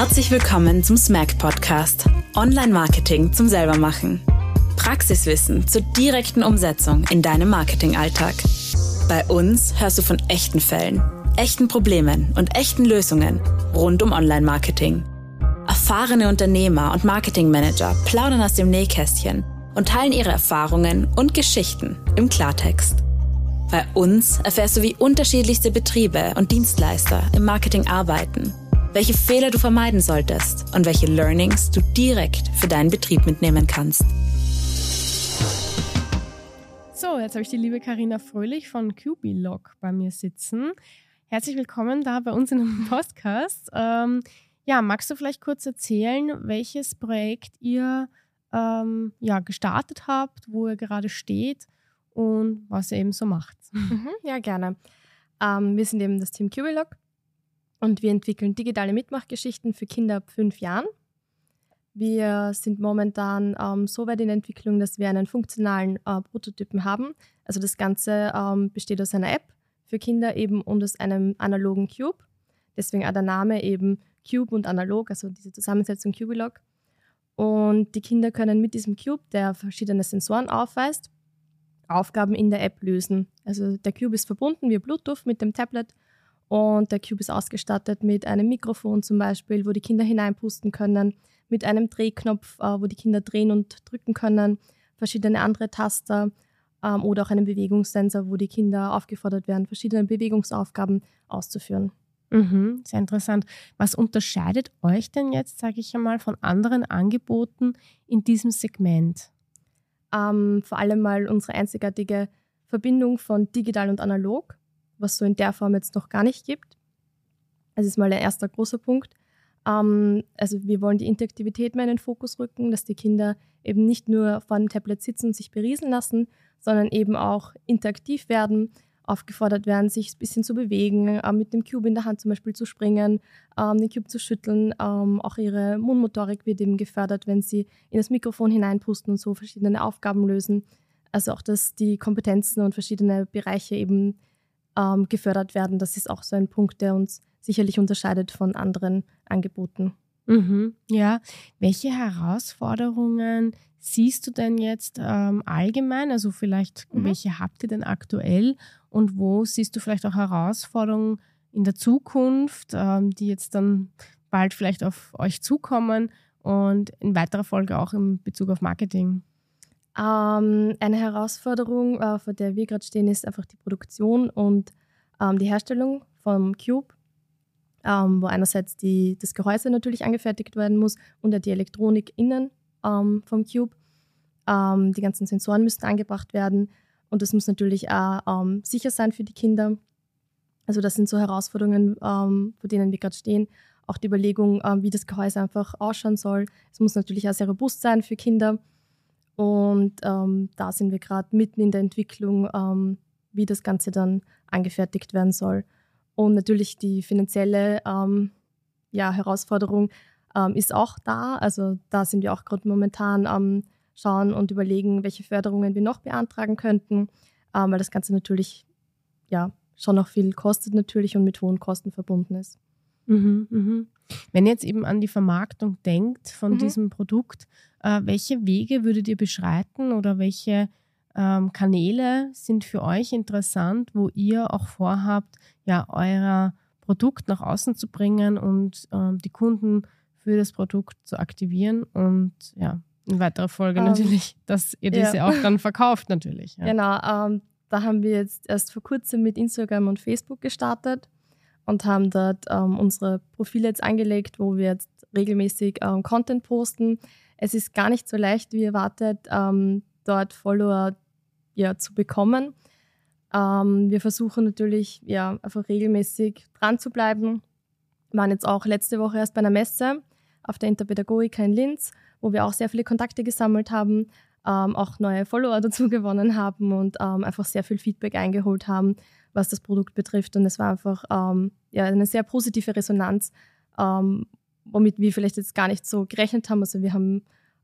Herzlich willkommen zum Smack Podcast. Online Marketing zum selbermachen. Praxiswissen zur direkten Umsetzung in deinem Marketingalltag. Bei uns hörst du von echten Fällen, echten Problemen und echten Lösungen rund um Online Marketing. Erfahrene Unternehmer und Marketingmanager plaudern aus dem Nähkästchen und teilen ihre Erfahrungen und Geschichten im Klartext. Bei uns erfährst du, wie unterschiedlichste Betriebe und Dienstleister im Marketing arbeiten, welche Fehler du vermeiden solltest und welche Learnings du direkt für deinen Betrieb mitnehmen kannst. So, jetzt habe ich die liebe Karina Fröhlich von QBlog bei mir sitzen. Herzlich willkommen da bei uns in einem Podcast. Ähm, ja, magst du vielleicht kurz erzählen, welches Projekt ihr ähm, ja, gestartet habt, wo ihr gerade steht und was ihr eben so macht? Mhm, ja, gerne. Ähm, wir sind eben das Team QBlog und wir entwickeln digitale Mitmachgeschichten für Kinder ab fünf Jahren. Wir sind momentan ähm, so weit in Entwicklung, dass wir einen funktionalen äh, Prototypen haben. Also das Ganze ähm, besteht aus einer App für Kinder eben und aus einem analogen Cube. Deswegen auch der Name eben Cube und analog, also diese Zusammensetzung Cubilog. Und die Kinder können mit diesem Cube, der verschiedene Sensoren aufweist, Aufgaben in der App lösen. Also der Cube ist verbunden via Bluetooth mit dem Tablet und der Cube ist ausgestattet mit einem Mikrofon zum Beispiel, wo die Kinder hineinpusten können, mit einem Drehknopf, äh, wo die Kinder drehen und drücken können, verschiedene andere Taster ähm, oder auch einem Bewegungssensor, wo die Kinder aufgefordert werden, verschiedene Bewegungsaufgaben auszuführen. Mhm, sehr interessant. Was unterscheidet euch denn jetzt, sage ich einmal, von anderen Angeboten in diesem Segment? Ähm, vor allem mal unsere einzigartige Verbindung von digital und analog, was so in der Form jetzt noch gar nicht gibt. Das ist mal der erste große Punkt. Ähm, also wir wollen die Interaktivität mehr in den Fokus rücken, dass die Kinder eben nicht nur vor dem Tablet sitzen und sich berieseln lassen, sondern eben auch interaktiv werden, aufgefordert werden, sich ein bisschen zu bewegen, äh, mit dem Cube in der Hand zum Beispiel zu springen, ähm, den Cube zu schütteln. Ähm, auch ihre Mundmotorik wird eben gefördert, wenn sie in das Mikrofon hineinpusten und so verschiedene Aufgaben lösen. Also auch, dass die Kompetenzen und verschiedene Bereiche eben ähm, gefördert werden. Das ist auch so ein Punkt, der uns sicherlich unterscheidet von anderen Angeboten. Mhm, ja, welche Herausforderungen siehst du denn jetzt ähm, allgemein? Also vielleicht, mhm. welche habt ihr denn aktuell und wo siehst du vielleicht auch Herausforderungen in der Zukunft, ähm, die jetzt dann bald vielleicht auf euch zukommen und in weiterer Folge auch in Bezug auf Marketing? Ähm, eine Herausforderung, äh, vor der wir gerade stehen, ist einfach die Produktion und ähm, die Herstellung vom Cube, ähm, wo einerseits die, das Gehäuse natürlich angefertigt werden muss und die Elektronik innen ähm, vom Cube. Ähm, die ganzen Sensoren müssen angebracht werden und das muss natürlich auch ähm, sicher sein für die Kinder. Also das sind so Herausforderungen, vor denen wir gerade stehen. Auch die Überlegung, wie das Gehäuse einfach ausschauen soll. Es muss natürlich auch sehr robust sein für Kinder. Und ähm, da sind wir gerade mitten in der Entwicklung, ähm, wie das Ganze dann angefertigt werden soll. Und natürlich die finanzielle ähm, ja, Herausforderung ähm, ist auch da. Also da sind wir auch gerade momentan am Schauen und überlegen, welche Förderungen wir noch beantragen könnten, ähm, weil das Ganze natürlich ja schon noch viel kostet natürlich und mit hohen Kosten verbunden ist. Mhm, mhm. Wenn ihr jetzt eben an die Vermarktung denkt von mhm. diesem Produkt, äh, welche Wege würdet ihr beschreiten oder welche ähm, Kanäle sind für euch interessant, wo ihr auch vorhabt, ja, euer Produkt nach außen zu bringen und ähm, die Kunden für das Produkt zu aktivieren und ja, in weiterer Folge um, ähm, natürlich, dass ihr diese ja. auch dann verkauft natürlich. Ja. Genau, ähm, da haben wir jetzt erst vor kurzem mit Instagram und Facebook gestartet und haben dort ähm, unsere Profile jetzt angelegt, wo wir jetzt regelmäßig ähm, Content posten. Es ist gar nicht so leicht, wie erwartet, ähm, dort Follower ja, zu bekommen. Ähm, wir versuchen natürlich ja, einfach regelmäßig dran zu bleiben. Wir waren jetzt auch letzte Woche erst bei einer Messe auf der Interpädagogika in Linz, wo wir auch sehr viele Kontakte gesammelt haben, ähm, auch neue Follower dazu gewonnen haben und ähm, einfach sehr viel Feedback eingeholt haben, was das Produkt betrifft. Und es war einfach ähm, ja, eine sehr positive Resonanz, ähm, womit wir vielleicht jetzt gar nicht so gerechnet haben. Also wir haben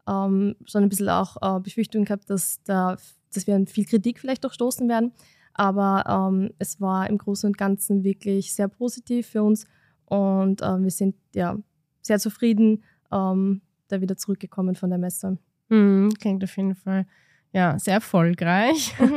ähm, schon ein bisschen auch äh, Befürchtungen gehabt, dass, da, dass wir an viel Kritik vielleicht doch stoßen werden. Aber ähm, es war im Großen und Ganzen wirklich sehr positiv für uns und äh, wir sind ja sehr zufrieden ähm, da wieder zurückgekommen von der Messe. Mhm, klingt auf jeden Fall ja, sehr erfolgreich. Mhm.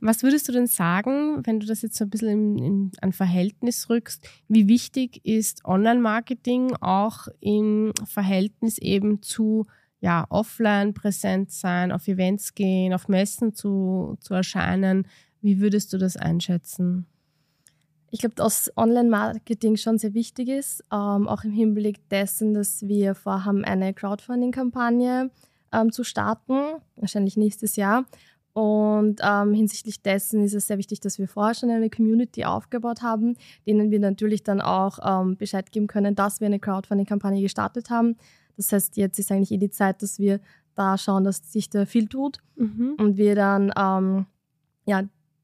Was würdest du denn sagen, wenn du das jetzt so ein bisschen in, in ein Verhältnis rückst? Wie wichtig ist Online-Marketing auch im Verhältnis eben zu ja, offline präsent sein, auf Events gehen, auf Messen zu, zu erscheinen? Wie würdest du das einschätzen? Ich glaube, dass Online-Marketing schon sehr wichtig ist, ähm, auch im Hinblick dessen, dass wir vorhaben, eine Crowdfunding-Kampagne ähm, zu starten, wahrscheinlich nächstes Jahr. Und ähm, hinsichtlich dessen ist es sehr wichtig, dass wir vorher schon eine Community aufgebaut haben, denen wir natürlich dann auch ähm, Bescheid geben können, dass wir eine Crowdfunding-Kampagne gestartet haben. Das heißt, jetzt ist eigentlich eh die Zeit, dass wir da schauen, dass sich da viel tut mhm. und wir dann ähm, ja,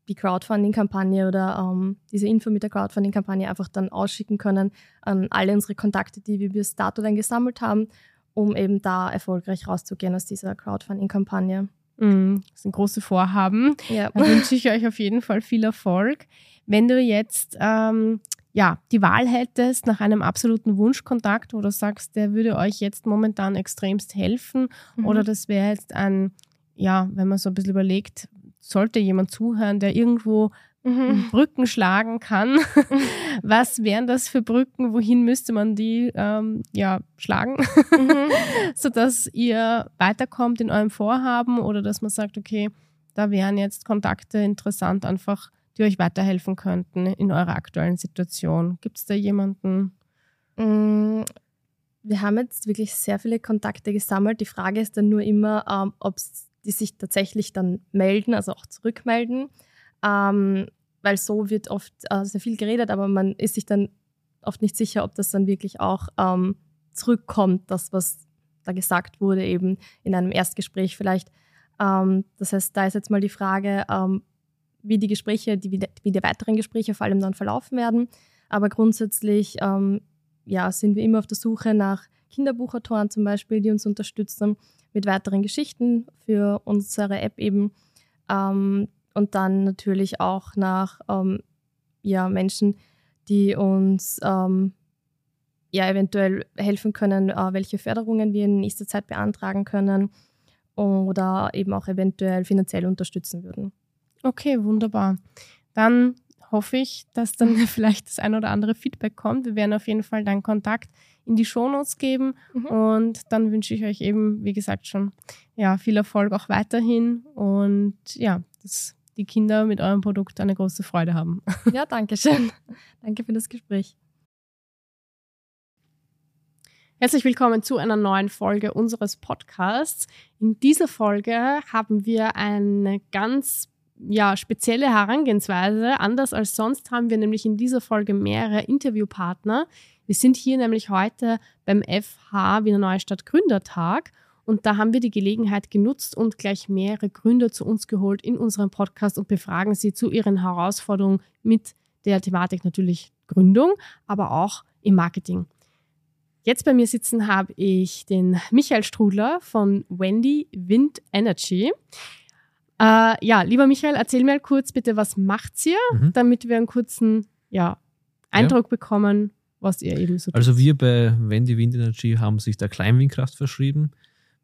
die Crowdfunding-Kampagne oder ähm, diese Info mit der Crowdfunding-Kampagne einfach dann ausschicken können an alle unsere Kontakte, die wir bis dato dann gesammelt haben, um eben da erfolgreich rauszugehen aus dieser Crowdfunding-Kampagne. Mm, das sind große Vorhaben. Ja. Da wünsche ich euch auf jeden Fall viel Erfolg. Wenn du jetzt ähm, ja, die Wahl hättest nach einem absoluten Wunschkontakt oder sagst, der würde euch jetzt momentan extremst helfen mhm. oder das wäre jetzt ein, ja, wenn man so ein bisschen überlegt, sollte jemand zuhören, der irgendwo mhm. Brücken schlagen kann. Was wären das für Brücken? Wohin müsste man die ähm, ja, schlagen, mhm. sodass ihr weiterkommt in eurem Vorhaben oder dass man sagt, okay, da wären jetzt Kontakte interessant, einfach, die euch weiterhelfen könnten in eurer aktuellen Situation. Gibt es da jemanden? Mm, wir haben jetzt wirklich sehr viele Kontakte gesammelt. Die Frage ist dann nur immer, ähm, ob die sich tatsächlich dann melden, also auch zurückmelden. Ähm, weil so wird oft äh, sehr viel geredet, aber man ist sich dann oft nicht sicher, ob das dann wirklich auch ähm, zurückkommt, das, was da gesagt wurde, eben in einem Erstgespräch vielleicht. Ähm, das heißt, da ist jetzt mal die Frage, ähm, wie die Gespräche, die, wie die weiteren Gespräche vor allem dann verlaufen werden. Aber grundsätzlich ähm, ja, sind wir immer auf der Suche nach Kinderbuchautoren zum Beispiel, die uns unterstützen mit weiteren Geschichten für unsere App eben. Ähm, und dann natürlich auch nach ähm, ja, Menschen, die uns ähm, ja eventuell helfen können, äh, welche Förderungen wir in nächster Zeit beantragen können oder eben auch eventuell finanziell unterstützen würden. Okay, wunderbar. Dann hoffe ich, dass dann vielleicht das ein oder andere Feedback kommt. Wir werden auf jeden Fall deinen Kontakt in die Shownotes geben mhm. und dann wünsche ich euch eben, wie gesagt, schon ja, viel Erfolg auch weiterhin und ja, dass die Kinder mit eurem Produkt eine große Freude haben. Ja, danke schön. danke für das Gespräch. Herzlich willkommen zu einer neuen Folge unseres Podcasts. In dieser Folge haben wir eine ganz ja, spezielle Herangehensweise. Anders als sonst haben wir nämlich in dieser Folge mehrere Interviewpartner. Wir sind hier nämlich heute beim FH Wiener Neustadt Gründertag und da haben wir die Gelegenheit genutzt und gleich mehrere Gründer zu uns geholt in unserem Podcast und befragen sie zu ihren Herausforderungen mit der Thematik natürlich Gründung, aber auch im Marketing. Jetzt bei mir sitzen habe ich den Michael Strudler von Wendy Wind Energy. Äh, ja, lieber Michael, erzähl mir kurz bitte, was macht ihr, mhm. damit wir einen kurzen ja, Eindruck ja. bekommen, was ihr eben so tut. Also wir bei Wendy Wind Energy haben sich der Kleinwindkraft verschrieben.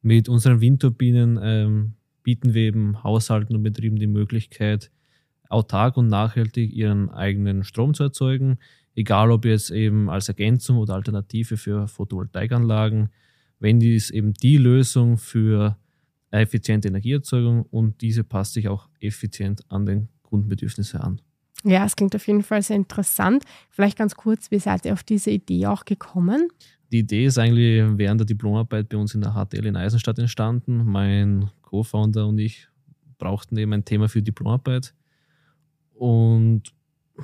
Mit unseren Windturbinen ähm, bieten wir eben Haushalten und Betrieben die Möglichkeit, autark und nachhaltig ihren eigenen Strom zu erzeugen, egal ob jetzt eben als Ergänzung oder Alternative für Photovoltaikanlagen. Wendy ist eben die Lösung für effiziente Energieerzeugung und diese passt sich auch effizient an den Kundenbedürfnisse an. Ja, es klingt auf jeden Fall sehr interessant. Vielleicht ganz kurz, wie seid ihr auf diese Idee auch gekommen? Die Idee ist eigentlich während der Diplomarbeit bei uns in der HTL in Eisenstadt entstanden. Mein Co-Founder und ich brauchten eben ein Thema für Diplomarbeit und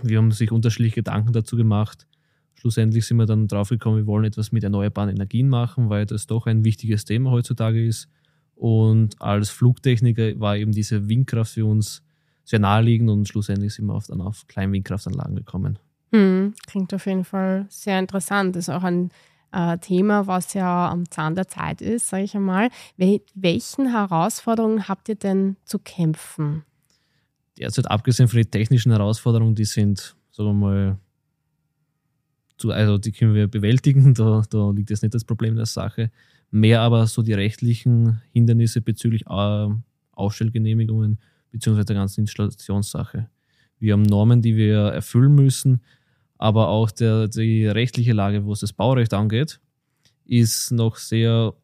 wir haben sich unterschiedliche Gedanken dazu gemacht. Schlussendlich sind wir dann drauf gekommen, wir wollen etwas mit erneuerbaren Energien machen, weil das doch ein wichtiges Thema heutzutage ist. Und als Flugtechniker war eben diese Windkraft für uns sehr naheliegend und schlussendlich sind wir dann auf Kleinwindkraftanlagen gekommen. Hm, klingt auf jeden Fall sehr interessant. Das ist auch ein äh, Thema, was ja am Zahn der Zeit ist, sage ich einmal. Wel welchen Herausforderungen habt ihr denn zu kämpfen? Derzeit, abgesehen von den technischen Herausforderungen, die sind, sagen wir mal, zu, also die können wir bewältigen, da, da liegt jetzt nicht das Problem der Sache. Mehr aber so die rechtlichen Hindernisse bezüglich äh, Ausstellgenehmigungen beziehungsweise der ganzen Installationssache. Wir haben Normen, die wir erfüllen müssen, aber auch der, die rechtliche Lage, was das Baurecht angeht, ist noch sehr,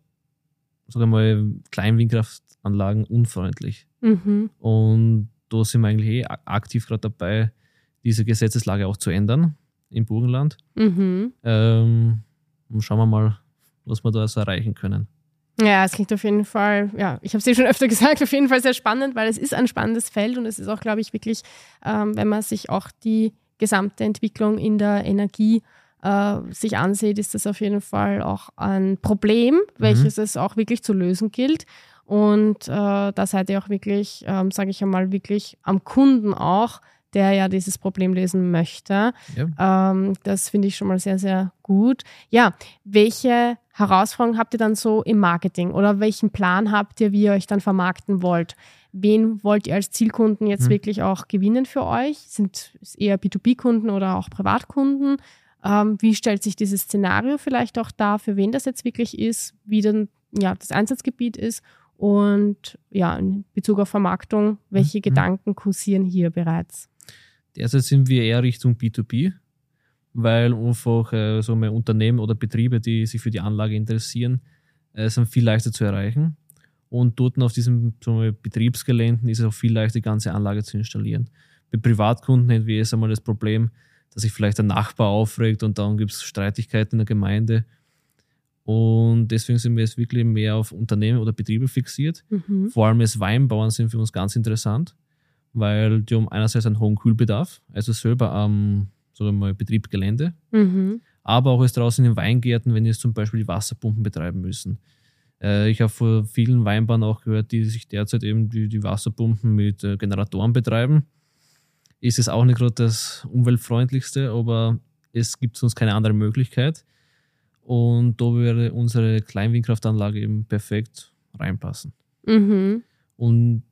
sagen wir mal, Kleinwindkraftanlagen unfreundlich. Mhm. Und da sind wir eigentlich eh aktiv gerade dabei, diese Gesetzeslage auch zu ändern im Burgenland. Mhm. Ähm, und schauen wir mal, was wir da so erreichen können. Ja, es klingt auf jeden Fall, ja, ich habe es dir schon öfter gesagt, auf jeden Fall sehr spannend, weil es ist ein spannendes Feld und es ist auch, glaube ich, wirklich, ähm, wenn man sich auch die gesamte Entwicklung in der Energie äh, sich ansieht, ist das auf jeden Fall auch ein Problem, welches mhm. es auch wirklich zu lösen gilt. Und äh, da seid ihr auch wirklich, ähm, sage ich einmal, wirklich am Kunden auch, der ja dieses Problem lösen möchte. Ja. Ähm, das finde ich schon mal sehr, sehr gut. Ja, welche Herausforderungen habt ihr dann so im Marketing oder welchen Plan habt ihr, wie ihr euch dann vermarkten wollt? Wen wollt ihr als Zielkunden jetzt hm. wirklich auch gewinnen für euch? Sind es eher B2B-Kunden oder auch Privatkunden? Ähm, wie stellt sich dieses Szenario vielleicht auch dar, für wen das jetzt wirklich ist, wie dann ja, das Einsatzgebiet ist und ja, in Bezug auf Vermarktung, welche mhm. Gedanken kursieren hier bereits? Derzeit sind wir eher Richtung B2B, weil einfach äh, so Unternehmen oder Betriebe, die sich für die Anlage interessieren, äh, sind viel leichter zu erreichen. Und dort auf diesen so Betriebsgeländen ist es auch viel leichter, die ganze Anlage zu installieren. Bei Privatkunden hätten wir jetzt einmal das Problem, dass sich vielleicht der Nachbar aufregt und dann gibt es Streitigkeiten in der Gemeinde. Und deswegen sind wir jetzt wirklich mehr auf Unternehmen oder Betriebe fixiert. Mhm. Vor allem als Weinbauern sind für uns ganz interessant, weil die haben einerseits einen hohen Kühlbedarf, also selber am wir mal, mhm. aber auch als draußen in den Weingärten, wenn die zum Beispiel die Wasserpumpen betreiben müssen. Äh, ich habe von vielen Weinbauern auch gehört, die sich derzeit eben die, die Wasserpumpen mit äh, Generatoren betreiben. Ist es auch nicht gerade das umweltfreundlichste, aber es gibt sonst keine andere Möglichkeit. Und da würde unsere Kleinwindkraftanlage eben perfekt reinpassen. Mhm. Und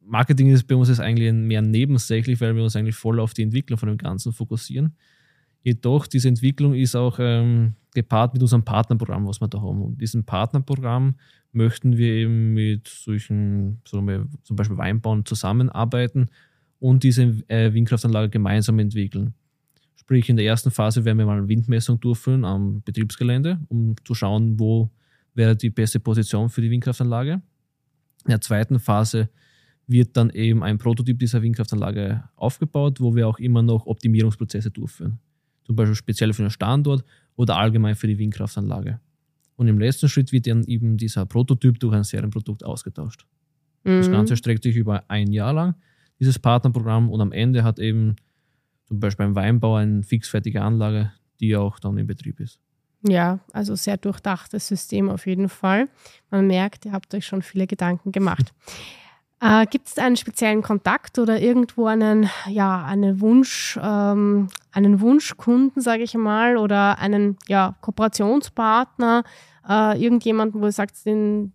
Marketing ist bei uns jetzt eigentlich mehr nebensächlich, weil wir uns eigentlich voll auf die Entwicklung von dem Ganzen fokussieren. Jedoch, diese Entwicklung ist auch ähm, gepaart mit unserem Partnerprogramm, was wir da haben. Und diesem Partnerprogramm möchten wir eben mit solchen, wir, zum Beispiel Weinbauern zusammenarbeiten und diese äh, Windkraftanlage gemeinsam entwickeln. Sprich, in der ersten Phase werden wir mal eine Windmessung durchführen am Betriebsgelände, um zu schauen, wo wäre die beste Position für die Windkraftanlage. In der zweiten Phase wird dann eben ein Prototyp dieser Windkraftanlage aufgebaut, wo wir auch immer noch Optimierungsprozesse durchführen. Zum Beispiel speziell für den Standort oder allgemein für die Windkraftanlage. Und im letzten Schritt wird dann eben dieser Prototyp durch ein Serienprodukt ausgetauscht. Mhm. Das Ganze streckt sich über ein Jahr lang, dieses Partnerprogramm, und am Ende hat eben zum Beispiel ein Weinbau eine fixfertige Anlage, die auch dann in Betrieb ist. Ja, also sehr durchdachtes System auf jeden Fall. Man merkt, ihr habt euch schon viele Gedanken gemacht. Äh, Gibt es einen speziellen Kontakt oder irgendwo einen, ja, einen Wunsch, ähm, einen Wunschkunden, sage ich mal, oder einen ja, Kooperationspartner, äh, irgendjemanden, wo du sagst,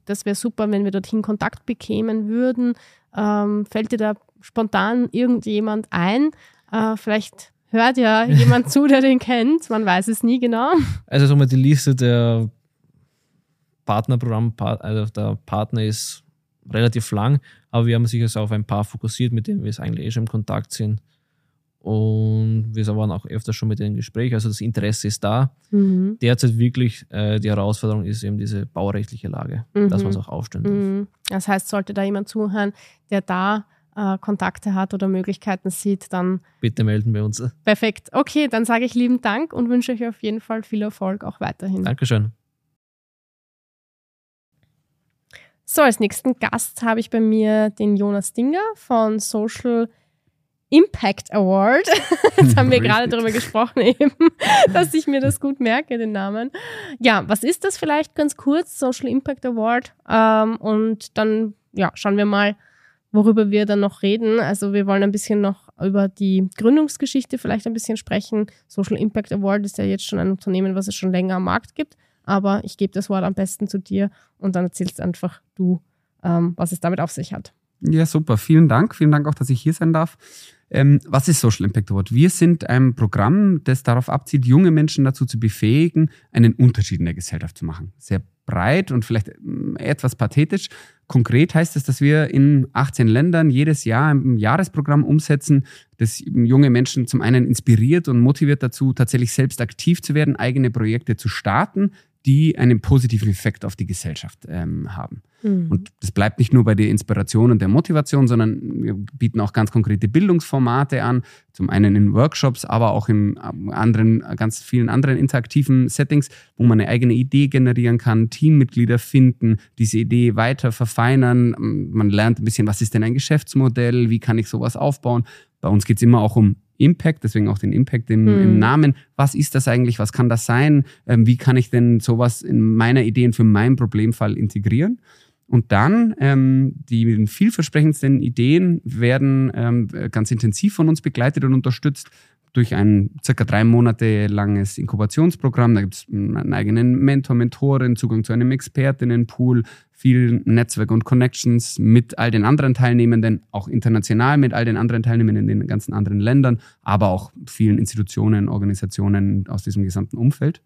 das wäre super, wenn wir dorthin Kontakt bekämen würden? Ähm, fällt dir da spontan irgendjemand ein? Äh, vielleicht hört ja jemand zu, der den kennt, man weiß es nie genau. Also sagen wir, die Liste der Partnerprogramm, also der Partner ist relativ lang, aber wir haben sich jetzt auf ein paar fokussiert, mit denen wir eigentlich eh schon im Kontakt sind. Und wir waren auch öfter schon mit denen im Gespräch. Also das Interesse ist da. Mhm. Derzeit wirklich äh, die Herausforderung ist eben diese baurechtliche Lage, mhm. dass man es auch aufstellen darf. Mhm. Das heißt, sollte da jemand zuhören, der da äh, Kontakte hat oder Möglichkeiten sieht, dann bitte melden wir uns. Perfekt. Okay, dann sage ich lieben Dank und wünsche euch auf jeden Fall viel Erfolg auch weiterhin. Dankeschön. So, als nächsten Gast habe ich bei mir den Jonas Dinger von Social Impact Award. Jetzt haben wir gerade darüber gesprochen, eben, dass ich mir das gut merke, den Namen. Ja, was ist das vielleicht ganz kurz, Social Impact Award? Ähm, und dann ja, schauen wir mal, worüber wir dann noch reden. Also wir wollen ein bisschen noch über die Gründungsgeschichte vielleicht ein bisschen sprechen. Social Impact Award ist ja jetzt schon ein Unternehmen, was es schon länger am Markt gibt aber ich gebe das Wort am besten zu dir und dann erzählst einfach du, ähm, was es damit auf sich hat. Ja, super. Vielen Dank. Vielen Dank auch, dass ich hier sein darf. Ähm, was ist Social Impact Award? Wir sind ein Programm, das darauf abzielt, junge Menschen dazu zu befähigen, einen Unterschied in der Gesellschaft zu machen. Sehr breit und vielleicht mm, etwas pathetisch. Konkret heißt es, dass wir in 18 Ländern jedes Jahr ein Jahresprogramm umsetzen, das junge Menschen zum einen inspiriert und motiviert dazu, tatsächlich selbst aktiv zu werden, eigene Projekte zu starten, die einen positiven Effekt auf die Gesellschaft ähm, haben. Mhm. Und das bleibt nicht nur bei der Inspiration und der Motivation, sondern wir bieten auch ganz konkrete Bildungsformate an, zum einen in Workshops, aber auch in ähm, anderen, ganz vielen anderen interaktiven Settings, wo man eine eigene Idee generieren kann, Teammitglieder finden, diese Idee weiter verfeinern. Man lernt ein bisschen, was ist denn ein Geschäftsmodell, wie kann ich sowas aufbauen. Bei uns geht es immer auch um Impact, deswegen auch den Impact im, mhm. im, Namen. Was ist das eigentlich? Was kann das sein? Ähm, wie kann ich denn sowas in meiner Ideen für meinen Problemfall integrieren? Und dann ähm, die vielversprechendsten Ideen werden ähm, ganz intensiv von uns begleitet und unterstützt durch ein circa drei Monate langes Inkubationsprogramm. Da gibt es einen eigenen Mentor, Mentorin, Zugang zu einem Expertinnenpool, viel Netzwerk und Connections mit all den anderen Teilnehmenden, auch international mit all den anderen Teilnehmenden in den ganzen anderen Ländern, aber auch vielen Institutionen, Organisationen aus diesem gesamten Umfeld.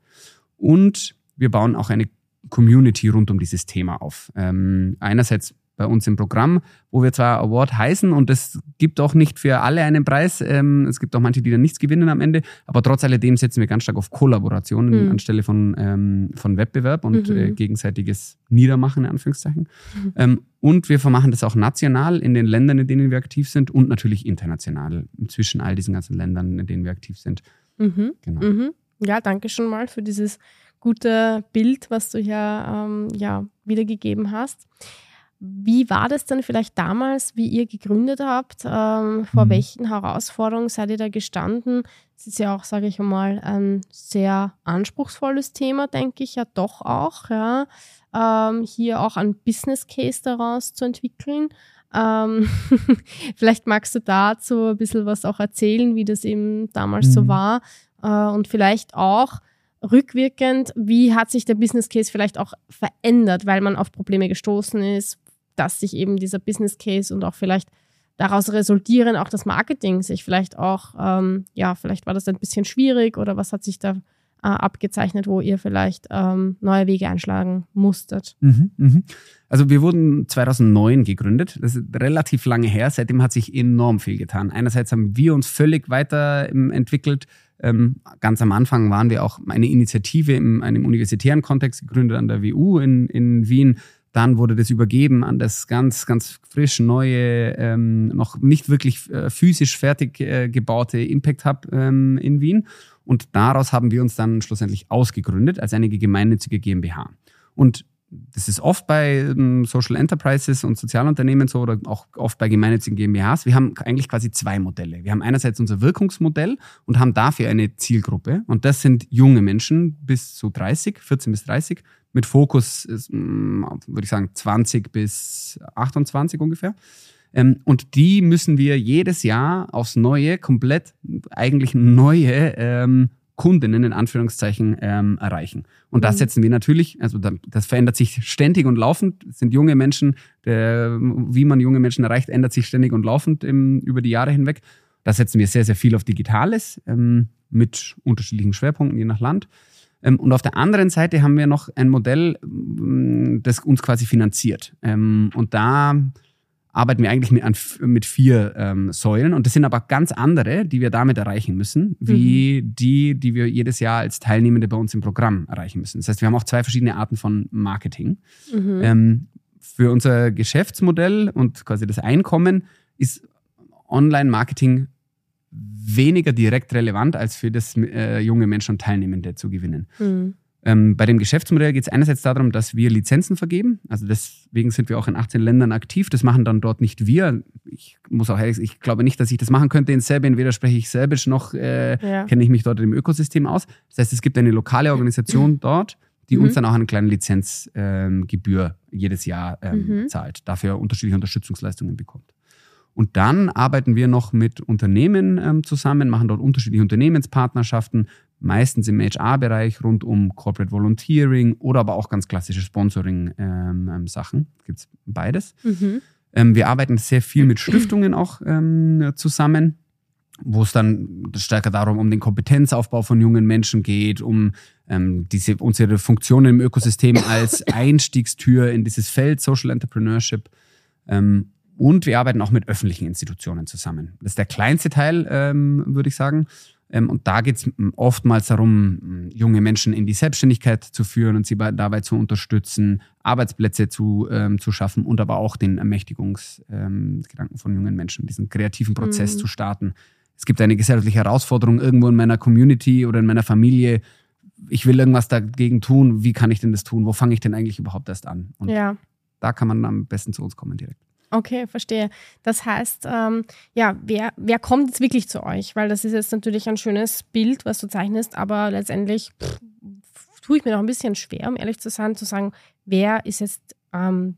Und wir bauen auch eine Community rund um dieses Thema auf. Ähm, einerseits bei uns im Programm, wo wir zwar Award heißen und es gibt auch nicht für alle einen Preis. Ähm, es gibt auch manche, die dann nichts gewinnen am Ende, aber trotz alledem setzen wir ganz stark auf Kollaboration mhm. anstelle von, ähm, von Wettbewerb und mhm. äh, gegenseitiges Niedermachen, in Anführungszeichen. Mhm. Ähm, und wir vermachen das auch national in den Ländern, in denen wir aktiv sind und natürlich international zwischen all diesen ganzen Ländern, in denen wir aktiv sind. Mhm. Genau. Mhm. Ja, danke schon mal für dieses gute Bild, was du hier ähm, ja, wiedergegeben hast. Wie war das denn vielleicht damals, wie ihr gegründet habt? Ähm, vor mhm. welchen Herausforderungen seid ihr da gestanden? Es ist ja auch, sage ich mal, ein sehr anspruchsvolles Thema, denke ich ja doch auch. Ja? Ähm, hier auch ein Business Case daraus zu entwickeln. Ähm, vielleicht magst du dazu ein bisschen was auch erzählen, wie das eben damals mhm. so war. Äh, und vielleicht auch, rückwirkend, wie hat sich der Business Case vielleicht auch verändert, weil man auf Probleme gestoßen ist, dass sich eben dieser Business Case und auch vielleicht daraus resultieren auch das Marketing sich vielleicht auch, ähm, ja, vielleicht war das ein bisschen schwierig oder was hat sich da äh, abgezeichnet, wo ihr vielleicht ähm, neue Wege einschlagen musstet? Mhm, mh. Also wir wurden 2009 gegründet. Das ist relativ lange her. Seitdem hat sich enorm viel getan. Einerseits haben wir uns völlig weiterentwickelt. Ähm, ganz am Anfang waren wir auch eine Initiative in einem universitären Kontext gegründet an der WU in, in Wien dann wurde das übergeben an das ganz, ganz frisch neue, ähm, noch nicht wirklich äh, physisch fertig äh, gebaute Impact Hub ähm, in Wien. Und daraus haben wir uns dann schlussendlich ausgegründet als eine gemeinnützige GmbH. Und das ist oft bei ähm, Social Enterprises und Sozialunternehmen so oder auch oft bei gemeinnützigen GmbHs. Wir haben eigentlich quasi zwei Modelle. Wir haben einerseits unser Wirkungsmodell und haben dafür eine Zielgruppe. Und das sind junge Menschen bis zu 30, 14 bis 30 mit Fokus, mm, würde ich sagen, 20 bis 28 ungefähr. Ähm, und die müssen wir jedes Jahr aufs Neue, komplett eigentlich neue ähm, Kundinnen in Anführungszeichen ähm, erreichen. Und das mhm. setzen wir natürlich, also das verändert sich ständig und laufend. Das sind junge Menschen, der, wie man junge Menschen erreicht, ändert sich ständig und laufend im, über die Jahre hinweg. Da setzen wir sehr, sehr viel auf Digitales ähm, mit unterschiedlichen Schwerpunkten je nach Land. Ähm, und auf der anderen Seite haben wir noch ein Modell, mm, das uns quasi finanziert. Ähm, und da arbeiten wir eigentlich mit, mit vier ähm, Säulen. Und das sind aber ganz andere, die wir damit erreichen müssen, wie mhm. die, die wir jedes Jahr als Teilnehmende bei uns im Programm erreichen müssen. Das heißt, wir haben auch zwei verschiedene Arten von Marketing. Mhm. Ähm, für unser Geschäftsmodell und quasi das Einkommen ist Online-Marketing weniger direkt relevant, als für das äh, junge Menschen und Teilnehmende zu gewinnen. Mhm. Ähm, bei dem Geschäftsmodell geht es einerseits darum, dass wir Lizenzen vergeben. Also deswegen sind wir auch in 18 Ländern aktiv. Das machen dann dort nicht wir. Ich muss auch ehrlich, ich glaube nicht, dass ich das machen könnte in Serbien. Weder spreche ich Serbisch noch äh, ja. kenne ich mich dort im Ökosystem aus. Das heißt, es gibt eine lokale Organisation dort, die mhm. uns dann auch eine kleine Lizenzgebühr ähm, jedes Jahr ähm, mhm. zahlt, dafür unterschiedliche Unterstützungsleistungen bekommt. Und dann arbeiten wir noch mit Unternehmen ähm, zusammen, machen dort unterschiedliche Unternehmenspartnerschaften, meistens im HR-Bereich rund um Corporate Volunteering oder aber auch ganz klassische Sponsoring-Sachen. Ähm, ähm, Gibt es beides. Mhm. Ähm, wir arbeiten sehr viel mit Stiftungen auch ähm, zusammen, wo es dann stärker darum um den Kompetenzaufbau von jungen Menschen geht, um ähm, diese, unsere Funktionen im Ökosystem als Einstiegstür in dieses Feld Social Entrepreneurship. Ähm, und wir arbeiten auch mit öffentlichen Institutionen zusammen. Das ist der kleinste Teil, würde ich sagen. Ähm, und da geht es oftmals darum, junge Menschen in die Selbstständigkeit zu führen und sie bei, dabei zu unterstützen, Arbeitsplätze zu, ähm, zu schaffen und aber auch den Ermächtigungsgedanken ähm, von jungen Menschen, diesen kreativen Prozess mhm. zu starten. Es gibt eine gesellschaftliche Herausforderung irgendwo in meiner Community oder in meiner Familie. Ich will irgendwas dagegen tun. Wie kann ich denn das tun? Wo fange ich denn eigentlich überhaupt erst an? Und ja. da kann man am besten zu uns kommen direkt. Okay, verstehe. Das heißt, ähm, ja, wer, wer kommt jetzt wirklich zu euch? Weil das ist jetzt natürlich ein schönes Bild, was du zeichnest, aber letztendlich pff, tue ich mir noch ein bisschen schwer, um ehrlich zu sein, zu sagen, wer ist jetzt ähm,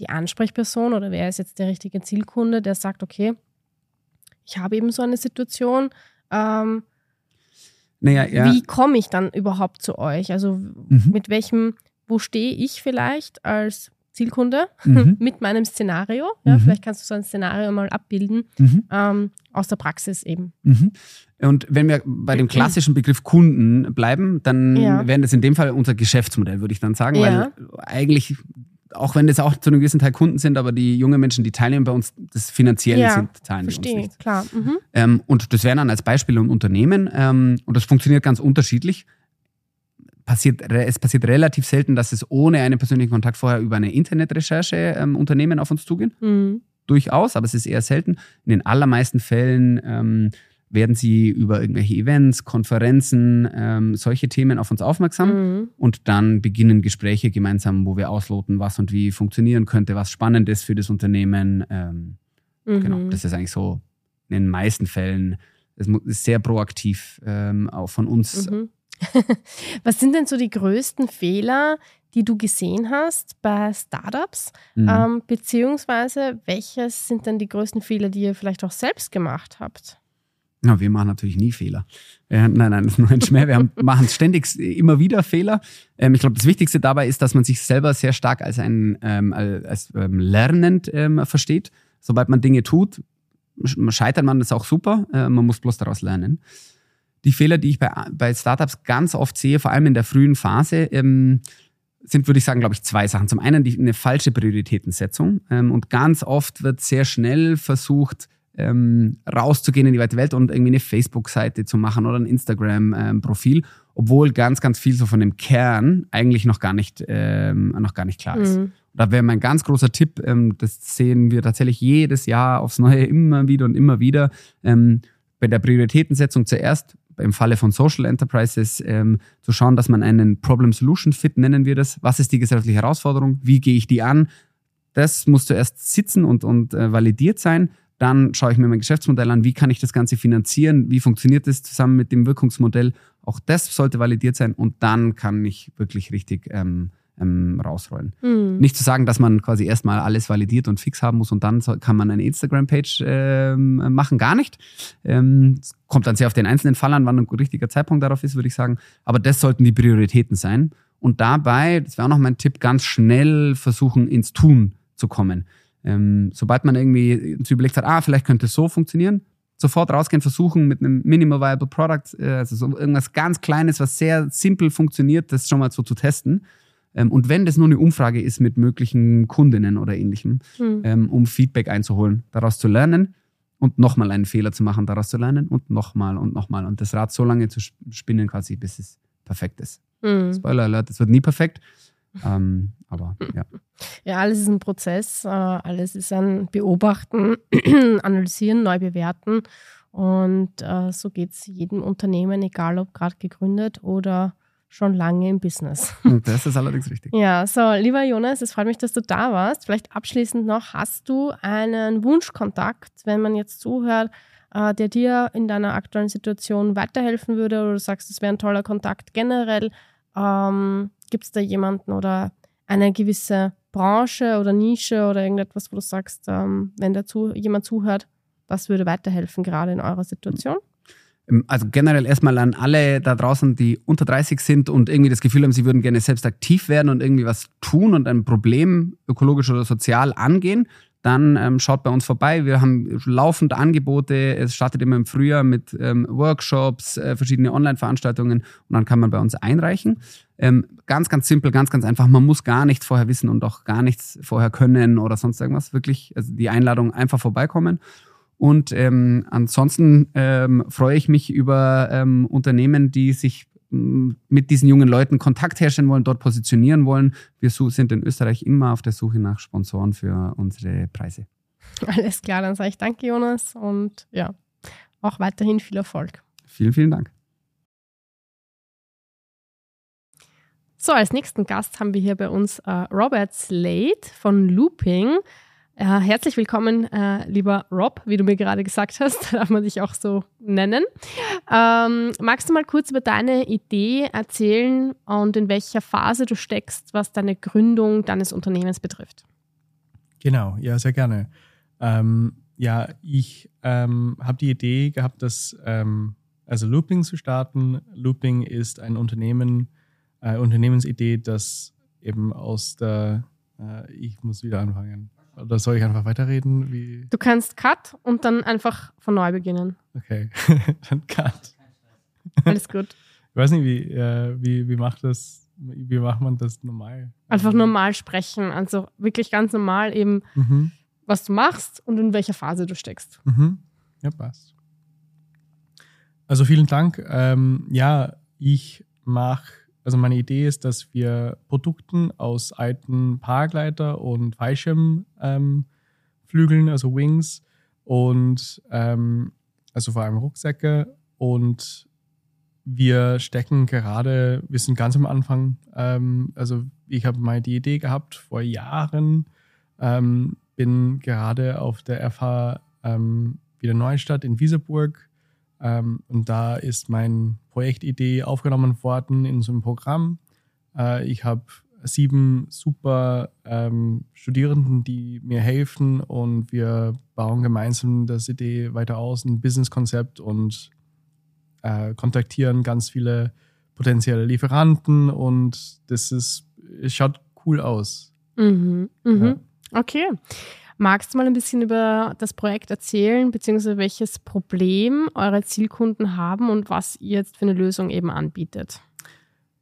die Ansprechperson oder wer ist jetzt der richtige Zielkunde, der sagt, okay, ich habe eben so eine Situation. Ähm, naja, ja. Wie komme ich dann überhaupt zu euch? Also mhm. mit welchem, wo stehe ich vielleicht als Zielkunde mhm. mit meinem Szenario. Ja, mhm. Vielleicht kannst du so ein Szenario mal abbilden mhm. ähm, aus der Praxis eben. Mhm. Und wenn wir bei dem klassischen Begriff Kunden bleiben, dann ja. wäre das in dem Fall unser Geschäftsmodell, würde ich dann sagen, ja. weil eigentlich auch wenn das auch zu einem gewissen Teil Kunden sind, aber die jungen Menschen, die teilnehmen bei uns, das finanziell ja, sind, teilen verstehe, uns nicht. klar. Mhm. Ähm, und das wären dann als Beispiel ein Unternehmen ähm, und das funktioniert ganz unterschiedlich passiert, es passiert relativ selten, dass es ohne einen persönlichen Kontakt vorher über eine Internetrecherche ähm, Unternehmen auf uns zugehen. Mhm. Durchaus, aber es ist eher selten. In den allermeisten Fällen ähm, werden sie über irgendwelche Events, Konferenzen, ähm, solche Themen auf uns aufmerksam mhm. und dann beginnen Gespräche gemeinsam, wo wir ausloten, was und wie funktionieren könnte, was spannend ist für das Unternehmen. Ähm, mhm. Genau, das ist eigentlich so in den meisten Fällen. Es ist sehr proaktiv ähm, auch von uns mhm. Was sind denn so die größten Fehler, die du gesehen hast bei Startups? Mhm. Ähm, beziehungsweise, welches sind denn die größten Fehler, die ihr vielleicht auch selbst gemacht habt? Ja, wir machen natürlich nie Fehler. Äh, nein, nein, das ist nur ein Schmäh. Wir haben, machen ständig immer wieder Fehler. Ähm, ich glaube, das Wichtigste dabei ist, dass man sich selber sehr stark als ein ähm, als, ähm, lernend ähm, versteht. Sobald man Dinge tut, scheitert man das auch super. Äh, man muss bloß daraus lernen die Fehler, die ich bei, bei Startups ganz oft sehe, vor allem in der frühen Phase, ähm, sind, würde ich sagen, glaube ich, zwei Sachen. Zum einen die, eine falsche Prioritätensetzung. Ähm, und ganz oft wird sehr schnell versucht, ähm, rauszugehen in die weite Welt und irgendwie eine Facebook-Seite zu machen oder ein Instagram-Profil, obwohl ganz, ganz viel so von dem Kern eigentlich noch gar nicht, ähm, noch gar nicht klar ist. Mhm. Da wäre mein ganz großer Tipp, ähm, das sehen wir tatsächlich jedes Jahr aufs Neue immer wieder und immer wieder. Ähm, bei der Prioritätensetzung zuerst im Falle von Social Enterprises ähm, zu schauen, dass man einen Problem-Solution-Fit nennen wir das. Was ist die gesellschaftliche Herausforderung? Wie gehe ich die an? Das muss zuerst sitzen und, und äh, validiert sein. Dann schaue ich mir mein Geschäftsmodell an. Wie kann ich das Ganze finanzieren? Wie funktioniert das zusammen mit dem Wirkungsmodell? Auch das sollte validiert sein. Und dann kann ich wirklich richtig ähm, ähm, rausrollen. Mhm. Nicht zu sagen, dass man quasi erstmal alles validiert und fix haben muss und dann kann man eine Instagram-Page ähm, machen. Gar nicht. Ähm, kommt dann sehr auf den einzelnen Fall an, wann ein richtiger Zeitpunkt darauf ist, würde ich sagen. Aber das sollten die Prioritäten sein. Und dabei, das wäre auch noch mein Tipp, ganz schnell versuchen, ins Tun zu kommen. Ähm, sobald man irgendwie überlegt hat, ah, vielleicht könnte es so funktionieren, sofort rausgehen, versuchen mit einem Minimal Viable Product, äh, also so irgendwas ganz Kleines, was sehr simpel funktioniert, das schon mal so zu testen ähm, und wenn das nur eine Umfrage ist mit möglichen Kundinnen oder ähnlichem, mhm. ähm, um Feedback einzuholen, daraus zu lernen und nochmal einen Fehler zu machen, daraus zu lernen und nochmal und nochmal und das Rad so lange zu spinnen quasi, bis es perfekt ist. Mhm. Spoiler Alert, es wird nie perfekt. Ähm, aber ja. Ja, alles ist ein Prozess, äh, alles ist ein Beobachten, Analysieren, neu bewerten. Und äh, so geht es jedem Unternehmen, egal ob gerade gegründet oder schon lange im Business. Das ist allerdings richtig. Ja, so, lieber Jonas, es freut mich, dass du da warst. Vielleicht abschließend noch, hast du einen Wunschkontakt, wenn man jetzt zuhört, äh, der dir in deiner aktuellen Situation weiterhelfen würde oder du sagst, es wäre ein toller Kontakt generell? Ähm, Gibt es da jemanden oder eine gewisse Branche oder Nische oder irgendetwas, wo du sagst, ähm, wenn dazu jemand zuhört, was würde weiterhelfen gerade in eurer Situation? Also generell erstmal an alle da draußen, die unter 30 sind und irgendwie das Gefühl haben, sie würden gerne selbst aktiv werden und irgendwie was tun und ein Problem ökologisch oder sozial angehen, dann ähm, schaut bei uns vorbei. Wir haben laufend Angebote. Es startet immer im Frühjahr mit ähm, Workshops, äh, verschiedene Online-Veranstaltungen und dann kann man bei uns einreichen. Ähm, ganz, ganz simpel, ganz, ganz einfach. Man muss gar nichts vorher wissen und auch gar nichts vorher können oder sonst irgendwas. Wirklich, also die Einladung einfach vorbeikommen. Und ähm, ansonsten ähm, freue ich mich über ähm, Unternehmen, die sich mit diesen jungen Leuten Kontakt herstellen wollen, dort positionieren wollen. Wir sind in Österreich immer auf der Suche nach Sponsoren für unsere Preise. Alles klar, dann sage ich danke, Jonas, und ja, auch weiterhin viel Erfolg. Vielen, vielen Dank. So, als nächsten Gast haben wir hier bei uns äh, Robert Slade von Looping. Ja, herzlich willkommen, äh, lieber Rob, wie du mir gerade gesagt hast, darf man dich auch so nennen. Ähm, magst du mal kurz über deine Idee erzählen und in welcher Phase du steckst, was deine Gründung deines Unternehmens betrifft? Genau, ja, sehr gerne. Ähm, ja, ich ähm, habe die Idee gehabt, dass ähm, also Looping zu starten. Looping ist ein Unternehmen, äh, Unternehmensidee, das eben aus der, äh, ich muss wieder anfangen oder soll ich einfach weiterreden? Wie? Du kannst Cut und dann einfach von neu beginnen. Okay, dann Cut. Alles gut. Ich weiß nicht, wie, äh, wie, wie, macht das, wie macht man das normal? Einfach normal sprechen. Also wirklich ganz normal eben, mhm. was du machst und in welcher Phase du steckst. Mhm. Ja, passt. Also vielen Dank. Ähm, ja, ich mache also meine Idee ist, dass wir Produkten aus alten Paragleiter und Fallschirmflügeln, ähm, also Wings und ähm, also vor allem Rucksäcke und wir stecken gerade, wir sind ganz am Anfang, ähm, also ich habe mal die Idee gehabt vor Jahren, ähm, bin gerade auf der FH ähm, wieder Neustadt in Wieserburg ähm, und da ist meine Projektidee aufgenommen worden in so einem Programm. Äh, ich habe sieben super ähm, Studierenden, die mir helfen und wir bauen gemeinsam das Idee weiter aus, ein Businesskonzept und äh, kontaktieren ganz viele potenzielle Lieferanten und das ist, es schaut cool aus. Mhm, mh. ja. Okay. Magst du mal ein bisschen über das Projekt erzählen, beziehungsweise welches Problem eure Zielkunden haben und was ihr jetzt für eine Lösung eben anbietet?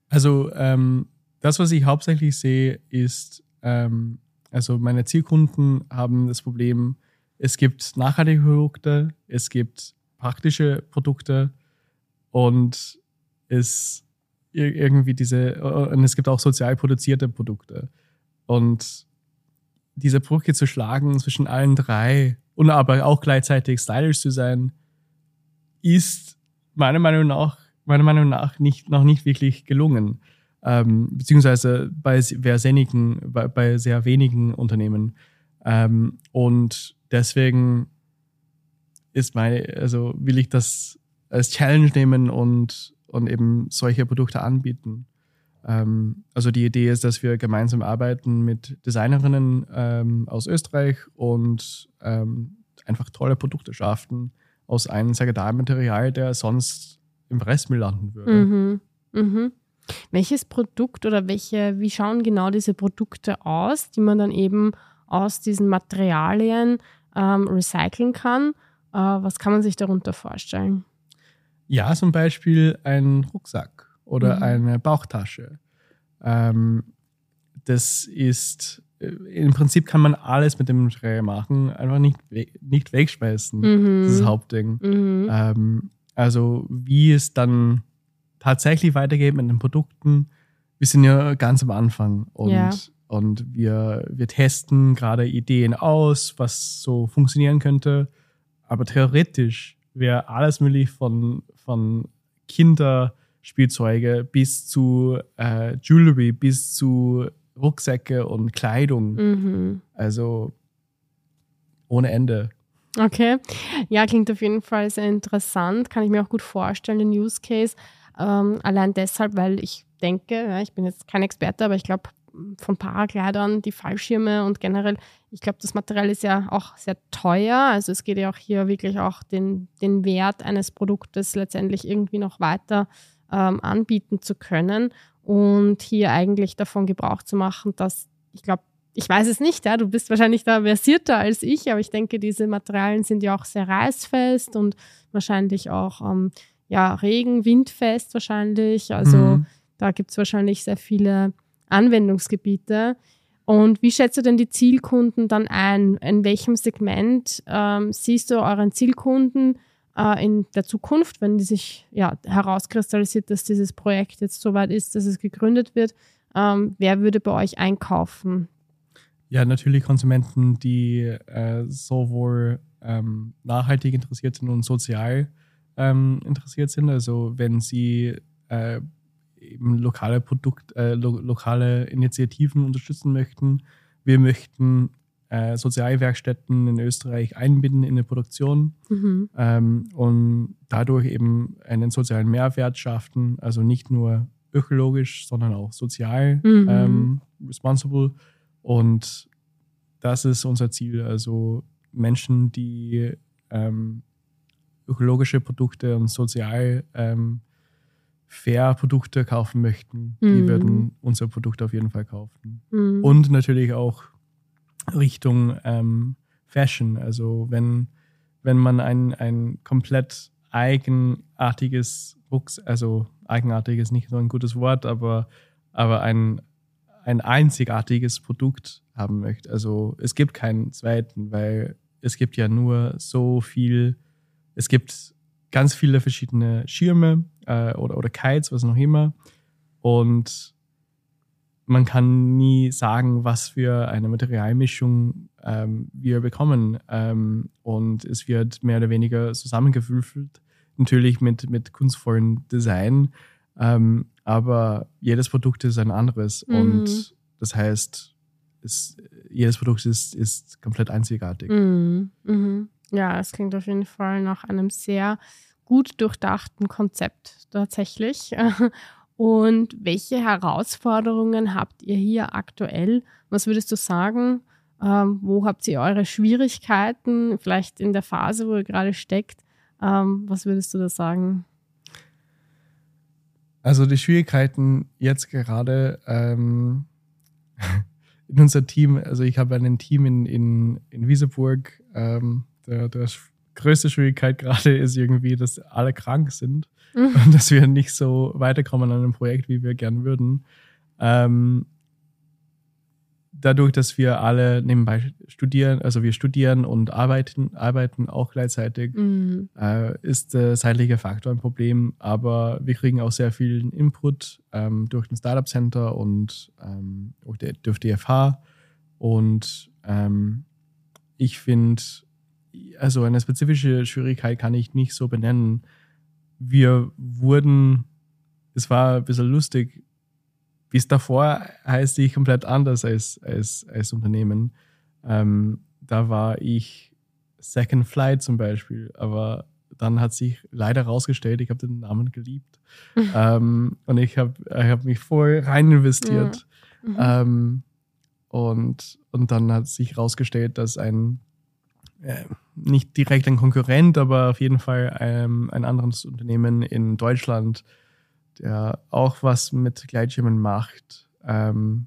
Also ähm, das, was ich hauptsächlich sehe, ist, ähm, also meine Zielkunden haben das Problem, es gibt nachhaltige Produkte, es gibt praktische Produkte und es irgendwie diese, und es gibt auch sozial produzierte Produkte. Und diese Brücke zu schlagen zwischen allen drei und aber auch gleichzeitig stylisch zu sein, ist meiner Meinung nach, meiner Meinung nach nicht, noch nicht wirklich gelungen. Ähm, beziehungsweise bei sehr, wenigen, bei, bei sehr wenigen Unternehmen. Ähm, und deswegen ist meine, also will ich das als Challenge nehmen und, und eben solche Produkte anbieten. Ähm, also die Idee ist, dass wir gemeinsam arbeiten mit Designerinnen ähm, aus Österreich und ähm, einfach tolle Produkte schaffen aus einem Sekretarmaterial, der sonst im Restmüll landen würde. Mhm. Mhm. Welches Produkt oder welche, wie schauen genau diese Produkte aus, die man dann eben aus diesen Materialien ähm, recyceln kann? Äh, was kann man sich darunter vorstellen? Ja, zum Beispiel ein Rucksack oder mhm. eine Bauchtasche. Ähm, das ist, äh, im Prinzip kann man alles mit dem Material machen, einfach nicht, nicht wegschmeißen. Mhm. Das ist das Hauptding. Mhm. Ähm, also, wie es dann tatsächlich weitergeht mit den Produkten, wir sind ja ganz am Anfang und, ja. und wir, wir testen gerade Ideen aus, was so funktionieren könnte. Aber theoretisch wäre alles möglich von, von Kinder Spielzeuge bis zu äh, Jewelry, bis zu Rucksäcke und Kleidung. Mhm. Also ohne Ende. Okay. Ja, klingt auf jeden Fall sehr interessant. Kann ich mir auch gut vorstellen, den Use Case. Ähm, allein deshalb, weil ich denke, ja, ich bin jetzt kein Experte, aber ich glaube, von Paragleitern, die Fallschirme und generell, ich glaube, das Material ist ja auch sehr teuer. Also es geht ja auch hier wirklich auch den, den Wert eines Produktes letztendlich irgendwie noch weiter ähm, anbieten zu können und hier eigentlich davon Gebrauch zu machen, dass ich glaube, ich weiß es nicht, ja, du bist wahrscheinlich da versierter als ich, aber ich denke, diese Materialien sind ja auch sehr reißfest und wahrscheinlich auch ähm, ja, Regen, Windfest wahrscheinlich. Also mhm. da gibt es wahrscheinlich sehr viele Anwendungsgebiete. Und wie schätzt du denn die Zielkunden dann ein? In welchem Segment ähm, siehst du euren Zielkunden äh, in der Zukunft, wenn die sich ja, herauskristallisiert, dass dieses Projekt jetzt so weit ist, dass es gegründet wird? Ähm, wer würde bei euch einkaufen? Ja, natürlich Konsumenten, die äh, sowohl ähm, nachhaltig interessiert sind und sozial ähm, interessiert sind. Also wenn sie äh, eben lokale Produkt, äh, lo lokale Initiativen unterstützen möchten. Wir möchten äh, Sozialwerkstätten in Österreich einbinden in die Produktion mhm. ähm, und dadurch eben einen sozialen Mehrwert schaffen, also nicht nur ökologisch, sondern auch sozial mhm. ähm, responsible. Und das ist unser Ziel. Also Menschen, die ähm, ökologische Produkte und sozial ähm, fair Produkte kaufen möchten, mhm. die werden unser Produkt auf jeden Fall kaufen. Mhm. Und natürlich auch Richtung ähm, Fashion. Also wenn, wenn man ein, ein komplett eigenartiges Rucks, also eigenartig ist nicht so ein gutes Wort, aber, aber ein, ein einzigartiges Produkt haben möchte. Also es gibt keinen zweiten, weil es gibt ja nur so viel, es gibt ganz viele verschiedene Schirme äh, oder, oder Kites, was noch immer. Und man kann nie sagen, was für eine Materialmischung ähm, wir bekommen. Ähm, und es wird mehr oder weniger zusammengewürfelt, natürlich mit, mit kunstvollem Design. Ähm, aber jedes Produkt ist ein anderes. Mhm. Und das heißt, es, jedes Produkt ist, ist komplett einzigartig. Mhm. Mhm. Ja, es klingt auf jeden Fall nach einem sehr gut durchdachten Konzept tatsächlich. Und welche Herausforderungen habt ihr hier aktuell? Was würdest du sagen? Ähm, wo habt ihr eure Schwierigkeiten? Vielleicht in der Phase, wo ihr gerade steckt. Ähm, was würdest du da sagen? Also die Schwierigkeiten jetzt gerade ähm, in unser Team, also ich habe ein Team in, in, in Wieseburg, ähm, der, der größte Schwierigkeit gerade ist irgendwie, dass alle krank sind mhm. und dass wir nicht so weiterkommen an einem Projekt, wie wir gern würden. Ähm, dadurch, dass wir alle nebenbei studieren, also wir studieren und arbeiten, arbeiten auch gleichzeitig, mhm. äh, ist der zeitliche Faktor ein Problem. Aber wir kriegen auch sehr viel Input ähm, durch den Startup Center und ähm, durch die FH. Und ähm, ich finde, also eine spezifische Schwierigkeit kann ich nicht so benennen. Wir wurden, es war ein bisschen lustig, bis davor heißt ich komplett anders als, als, als Unternehmen. Ähm, da war ich Second Flight zum Beispiel, aber dann hat sich leider herausgestellt, ich habe den Namen geliebt. ähm, und ich habe ich hab mich voll rein investiert. Mhm. Ähm, und, und dann hat sich herausgestellt, dass ein äh, nicht direkt ein Konkurrent, aber auf jeden Fall ähm, ein anderes Unternehmen in Deutschland, der auch was mit Gleitschirmen macht. Ähm,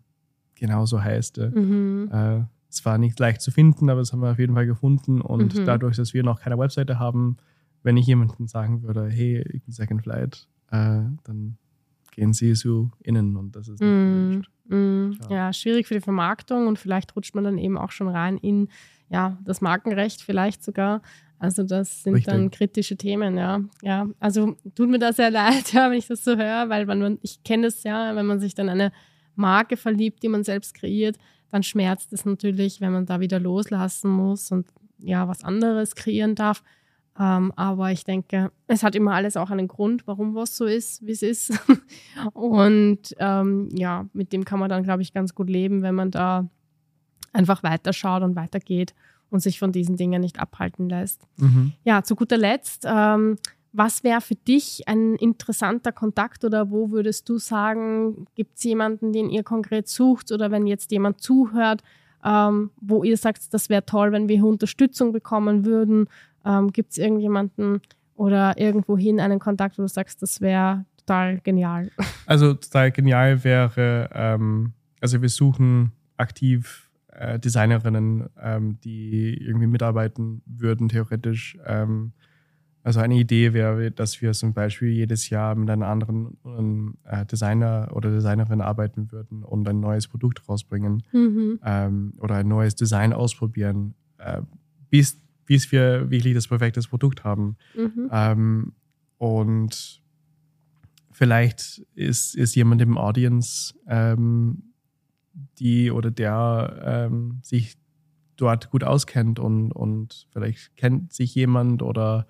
genauso heißt er. Mhm. Äh, es war nicht leicht zu finden, aber das haben wir auf jeden Fall gefunden. Und mhm. dadurch, dass wir noch keine Webseite haben, wenn ich jemandem sagen würde, hey, ich bin Second Flight, äh, dann gehen sie so innen und das ist nicht mm, mm, ja. schwierig für die Vermarktung und vielleicht rutscht man dann eben auch schon rein in ja, das Markenrecht vielleicht sogar. Also das sind Richtig. dann kritische Themen, ja. Ja, also tut mir das sehr leid, ja, wenn ich das so höre, weil man, ich kenne es ja, wenn man sich dann eine Marke verliebt, die man selbst kreiert, dann schmerzt es natürlich, wenn man da wieder loslassen muss und ja, was anderes kreieren darf. Ähm, aber ich denke, es hat immer alles auch einen Grund, warum was so ist, wie es ist. und ähm, ja, mit dem kann man dann, glaube ich, ganz gut leben, wenn man da einfach weiterschaut und weitergeht und sich von diesen Dingen nicht abhalten lässt. Mhm. Ja, zu guter Letzt, ähm, was wäre für dich ein interessanter Kontakt oder wo würdest du sagen, gibt es jemanden, den ihr konkret sucht oder wenn jetzt jemand zuhört, ähm, wo ihr sagt, das wäre toll, wenn wir hier Unterstützung bekommen würden? Ähm, gibt es irgendjemanden oder irgendwohin einen Kontakt, wo du sagst, das wäre total genial? Also total genial wäre, ähm, also wir suchen aktiv äh, Designerinnen, ähm, die irgendwie mitarbeiten würden, theoretisch. Ähm, also eine Idee wäre, dass wir zum Beispiel jedes Jahr mit einem anderen äh, Designer oder Designerin arbeiten würden und ein neues Produkt rausbringen mhm. ähm, oder ein neues Design ausprobieren, äh, bis, bis wir wirklich das perfekte Produkt haben. Mhm. Ähm, und vielleicht ist, ist jemand im Audience, ähm, die oder der ähm, sich dort gut auskennt und, und vielleicht kennt sich jemand oder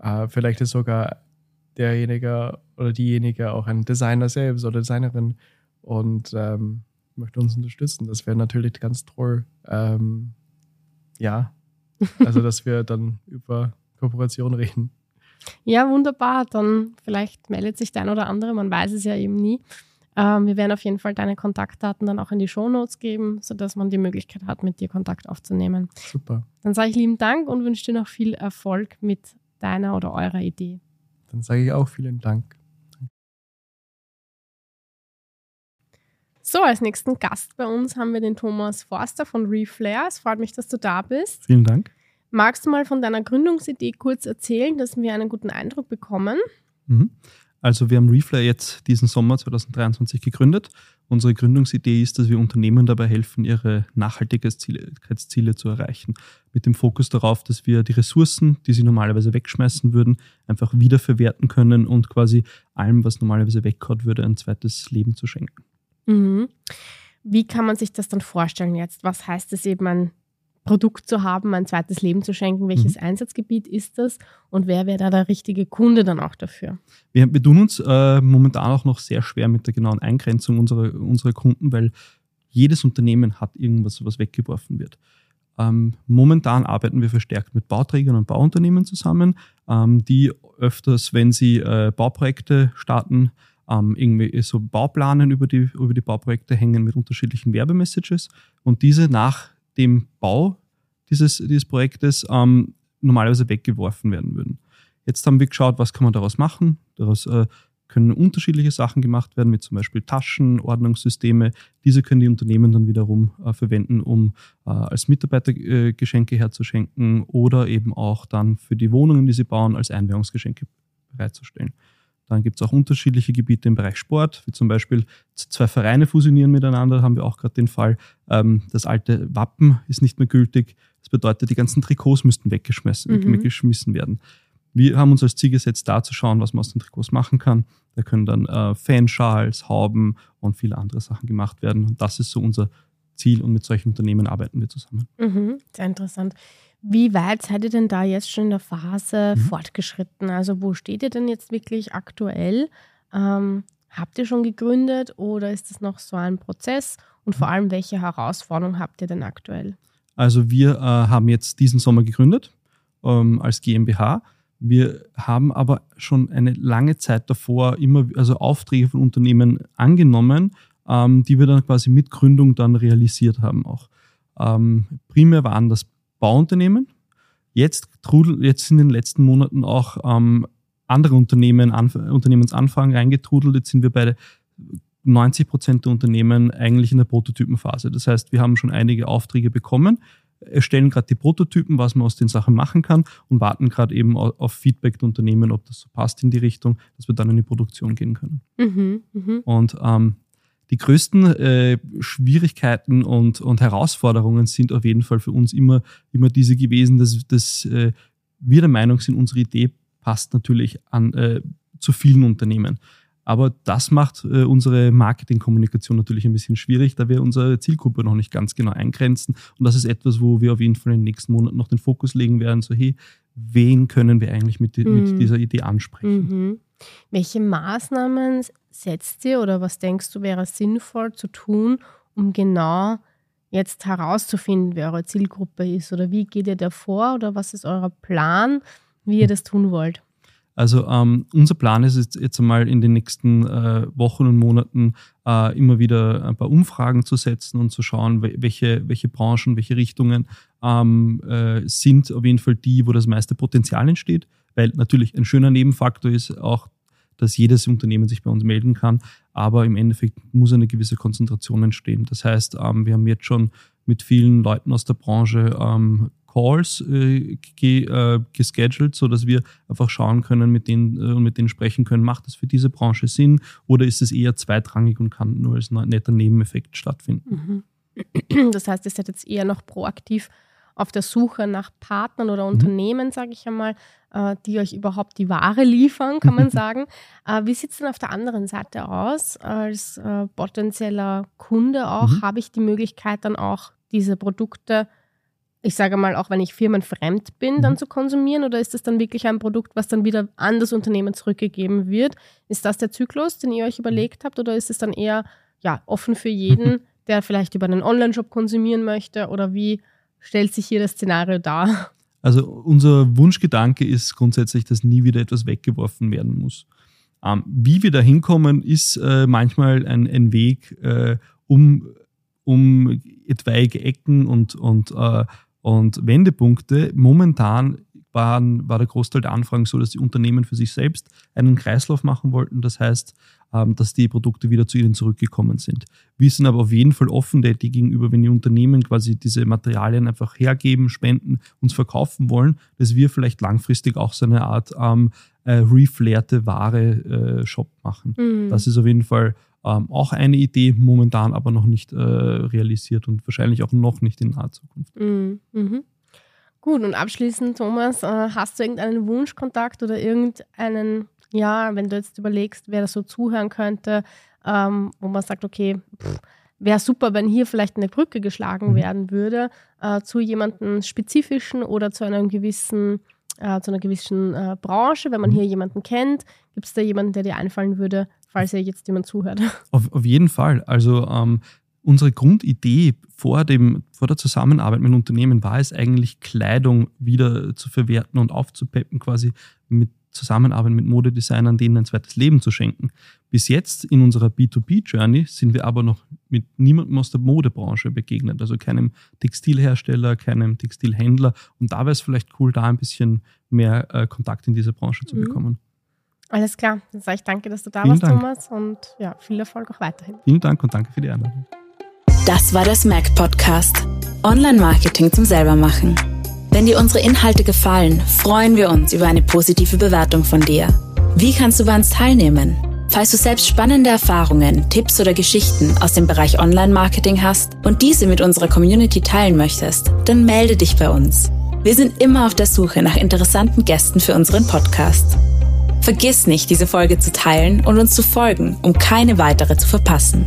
äh, vielleicht ist sogar derjenige oder diejenige auch ein Designer selbst oder Designerin und ähm, möchte uns unterstützen. Das wäre natürlich ganz toll. Ähm, ja, also dass wir dann über Kooperation reden. Ja, wunderbar. Dann vielleicht meldet sich der ein oder andere, man weiß es ja eben nie. Ähm, wir werden auf jeden Fall deine Kontaktdaten dann auch in die Shownotes geben, sodass man die Möglichkeit hat, mit dir Kontakt aufzunehmen. Super. Dann sage ich lieben Dank und wünsche dir noch viel Erfolg mit deiner oder eurer Idee. Dann sage ich auch vielen Dank. So, als nächsten Gast bei uns haben wir den Thomas Forster von Reflare. Es freut mich, dass du da bist. Vielen Dank. Magst du mal von deiner Gründungsidee kurz erzählen, dass wir einen guten Eindruck bekommen? Mhm. Also wir haben Reflare jetzt diesen Sommer 2023 gegründet. Unsere Gründungsidee ist, dass wir Unternehmen dabei helfen, ihre Nachhaltigkeitsziele zu erreichen. Mit dem Fokus darauf, dass wir die Ressourcen, die sie normalerweise wegschmeißen würden, einfach wiederverwerten können und quasi allem, was normalerweise weghaut würde, ein zweites Leben zu schenken. Mhm. Wie kann man sich das dann vorstellen jetzt? Was heißt es eben, ein Produkt zu haben, ein zweites Leben zu schenken. Welches mhm. Einsatzgebiet ist das und wer wäre da der richtige Kunde dann auch dafür? Wir, wir tun uns äh, momentan auch noch sehr schwer mit der genauen Eingrenzung unserer, unserer Kunden, weil jedes Unternehmen hat irgendwas, was weggeworfen wird. Ähm, momentan arbeiten wir verstärkt mit Bauträgern und Bauunternehmen zusammen, ähm, die öfters, wenn sie äh, Bauprojekte starten, ähm, irgendwie so Bauplanen über die, über die Bauprojekte hängen mit unterschiedlichen Werbemessages und diese nach dem Bau dieses, dieses Projektes ähm, normalerweise weggeworfen werden würden. Jetzt haben wir geschaut, was kann man daraus machen. Daraus äh, können unterschiedliche Sachen gemacht werden, wie zum Beispiel Taschen, Ordnungssysteme. Diese können die Unternehmen dann wiederum äh, verwenden, um äh, als Mitarbeitergeschenke äh, herzuschenken oder eben auch dann für die Wohnungen, die sie bauen, als Einweihungsgeschenke bereitzustellen. Dann gibt es auch unterschiedliche Gebiete im Bereich Sport, wie zum Beispiel zwei Vereine fusionieren miteinander, haben wir auch gerade den Fall. Ähm, das alte Wappen ist nicht mehr gültig. Das bedeutet, die ganzen Trikots müssten weggeschmissen, mhm. weggeschmissen werden. Wir haben uns als Ziel gesetzt, da zu schauen, was man aus den Trikots machen kann. Da können dann äh, Fanschals, Hauben und viele andere Sachen gemacht werden. Und das ist so unser Ziel und mit solchen Unternehmen arbeiten wir zusammen. Mhm, sehr interessant. Wie weit seid ihr denn da jetzt schon in der Phase mhm. fortgeschritten? Also wo steht ihr denn jetzt wirklich aktuell? Ähm, habt ihr schon gegründet oder ist das noch so ein Prozess? Und vor allem, welche Herausforderungen habt ihr denn aktuell? Also wir äh, haben jetzt diesen Sommer gegründet ähm, als GmbH. Wir haben aber schon eine lange Zeit davor immer also Aufträge von Unternehmen angenommen, ähm, die wir dann quasi mit Gründung dann realisiert haben auch. Ähm, primär waren das Bauunternehmen. Jetzt, trudel, jetzt in den letzten Monaten auch ähm, andere Unternehmen, Anf Unternehmensanfragen reingetrudelt. Jetzt sind wir bei 90 Prozent der Unternehmen eigentlich in der Prototypenphase. Das heißt, wir haben schon einige Aufträge bekommen, erstellen gerade die Prototypen, was man aus den Sachen machen kann und warten gerade eben auf Feedback der Unternehmen, ob das so passt in die Richtung, dass wir dann in die Produktion gehen können. Mhm, mh. Und ähm, die größten äh, Schwierigkeiten und, und Herausforderungen sind auf jeden Fall für uns immer, immer diese gewesen, dass, dass äh, wir der Meinung sind, unsere Idee passt natürlich an, äh, zu vielen Unternehmen. Aber das macht äh, unsere Marketingkommunikation natürlich ein bisschen schwierig, da wir unsere Zielgruppe noch nicht ganz genau eingrenzen. Und das ist etwas, wo wir auf jeden Fall in den nächsten Monaten noch den Fokus legen werden. So, hey, wen können wir eigentlich mit, mhm. mit dieser Idee ansprechen? Mhm. Welche Maßnahmen setzt ihr oder was denkst du wäre sinnvoll zu tun, um genau jetzt herauszufinden, wer eure Zielgruppe ist? Oder wie geht ihr da vor oder was ist euer Plan, wie ihr das tun wollt? Also ähm, unser Plan ist es jetzt einmal in den nächsten äh, Wochen und Monaten äh, immer wieder ein paar Umfragen zu setzen und zu schauen, welche, welche Branchen, welche Richtungen ähm, äh, sind auf jeden Fall die, wo das meiste Potenzial entsteht. Weil natürlich ein schöner Nebenfaktor ist auch, dass jedes Unternehmen sich bei uns melden kann, aber im Endeffekt muss eine gewisse Konzentration entstehen. Das heißt, ähm, wir haben jetzt schon mit vielen Leuten aus der Branche ähm, Calls äh, ge, äh, gescheduled, sodass wir einfach schauen können mit denen, äh, und mit denen sprechen können, macht das für diese Branche Sinn oder ist es eher zweitrangig und kann nur als netter Nebeneffekt stattfinden. Mhm. Das heißt, ihr seid jetzt eher noch proaktiv auf der Suche nach Partnern oder mhm. Unternehmen, sage ich einmal, äh, die euch überhaupt die Ware liefern, kann man sagen. Äh, wie sieht es denn auf der anderen Seite aus? Als äh, potenzieller Kunde auch, mhm. habe ich die Möglichkeit dann auch diese Produkte ich sage mal, auch wenn ich firmenfremd bin, dann mhm. zu konsumieren? Oder ist das dann wirklich ein Produkt, was dann wieder an das Unternehmen zurückgegeben wird? Ist das der Zyklus, den ihr euch überlegt habt? Oder ist es dann eher ja, offen für jeden, der vielleicht über einen Online-Shop konsumieren möchte? Oder wie stellt sich hier das Szenario dar? Also unser Wunschgedanke ist grundsätzlich, dass nie wieder etwas weggeworfen werden muss. Ähm, wie wir da hinkommen, ist äh, manchmal ein, ein Weg, äh, um, um etwaige Ecken und, und äh, und Wendepunkte, momentan waren, war der Großteil der Anfragen so, dass die Unternehmen für sich selbst einen Kreislauf machen wollten. Das heißt, ähm, dass die Produkte wieder zu ihnen zurückgekommen sind. Wir sind aber auf jeden Fall offen tätig gegenüber, wenn die Unternehmen quasi diese Materialien einfach hergeben, spenden, uns verkaufen wollen, dass wir vielleicht langfristig auch so eine Art ähm, äh, reflärte Ware äh, Shop machen. Mhm. Das ist auf jeden Fall ähm, auch eine Idee, momentan aber noch nicht äh, realisiert und wahrscheinlich auch noch nicht in naher Zukunft. Mhm. Mhm. Gut, und abschließend, Thomas, äh, hast du irgendeinen Wunschkontakt oder irgendeinen, ja, wenn du jetzt überlegst, wer das so zuhören könnte, ähm, wo man sagt, okay, wäre super, wenn hier vielleicht eine Brücke geschlagen mhm. werden würde äh, zu jemandem spezifischen oder zu einem gewissen, äh, zu einer gewissen äh, Branche, wenn man mhm. hier jemanden kennt. Gibt es da jemanden, der dir einfallen würde, falls ihr jetzt jemand zuhört. Auf, auf jeden Fall. Also ähm, unsere Grundidee vor, dem, vor der Zusammenarbeit mit Unternehmen war es eigentlich, Kleidung wieder zu verwerten und aufzupeppen, quasi mit Zusammenarbeit mit Modedesignern, denen ein zweites Leben zu schenken. Bis jetzt in unserer B2B-Journey sind wir aber noch mit niemandem aus der Modebranche begegnet, also keinem Textilhersteller, keinem Textilhändler. Und da wäre es vielleicht cool, da ein bisschen mehr äh, Kontakt in diese Branche zu mhm. bekommen. Alles klar. Dann sage ich danke, dass du da Vielen warst, Dank. Thomas. Und ja, viel Erfolg auch weiterhin. Vielen Dank und danke für die Einladung. Das war der Smack Podcast. Online-Marketing zum Selbermachen. Wenn dir unsere Inhalte gefallen, freuen wir uns über eine positive Bewertung von dir. Wie kannst du bei uns teilnehmen? Falls du selbst spannende Erfahrungen, Tipps oder Geschichten aus dem Bereich Online-Marketing hast und diese mit unserer Community teilen möchtest, dann melde dich bei uns. Wir sind immer auf der Suche nach interessanten Gästen für unseren Podcast. Vergiss nicht, diese Folge zu teilen und uns zu folgen, um keine weitere zu verpassen.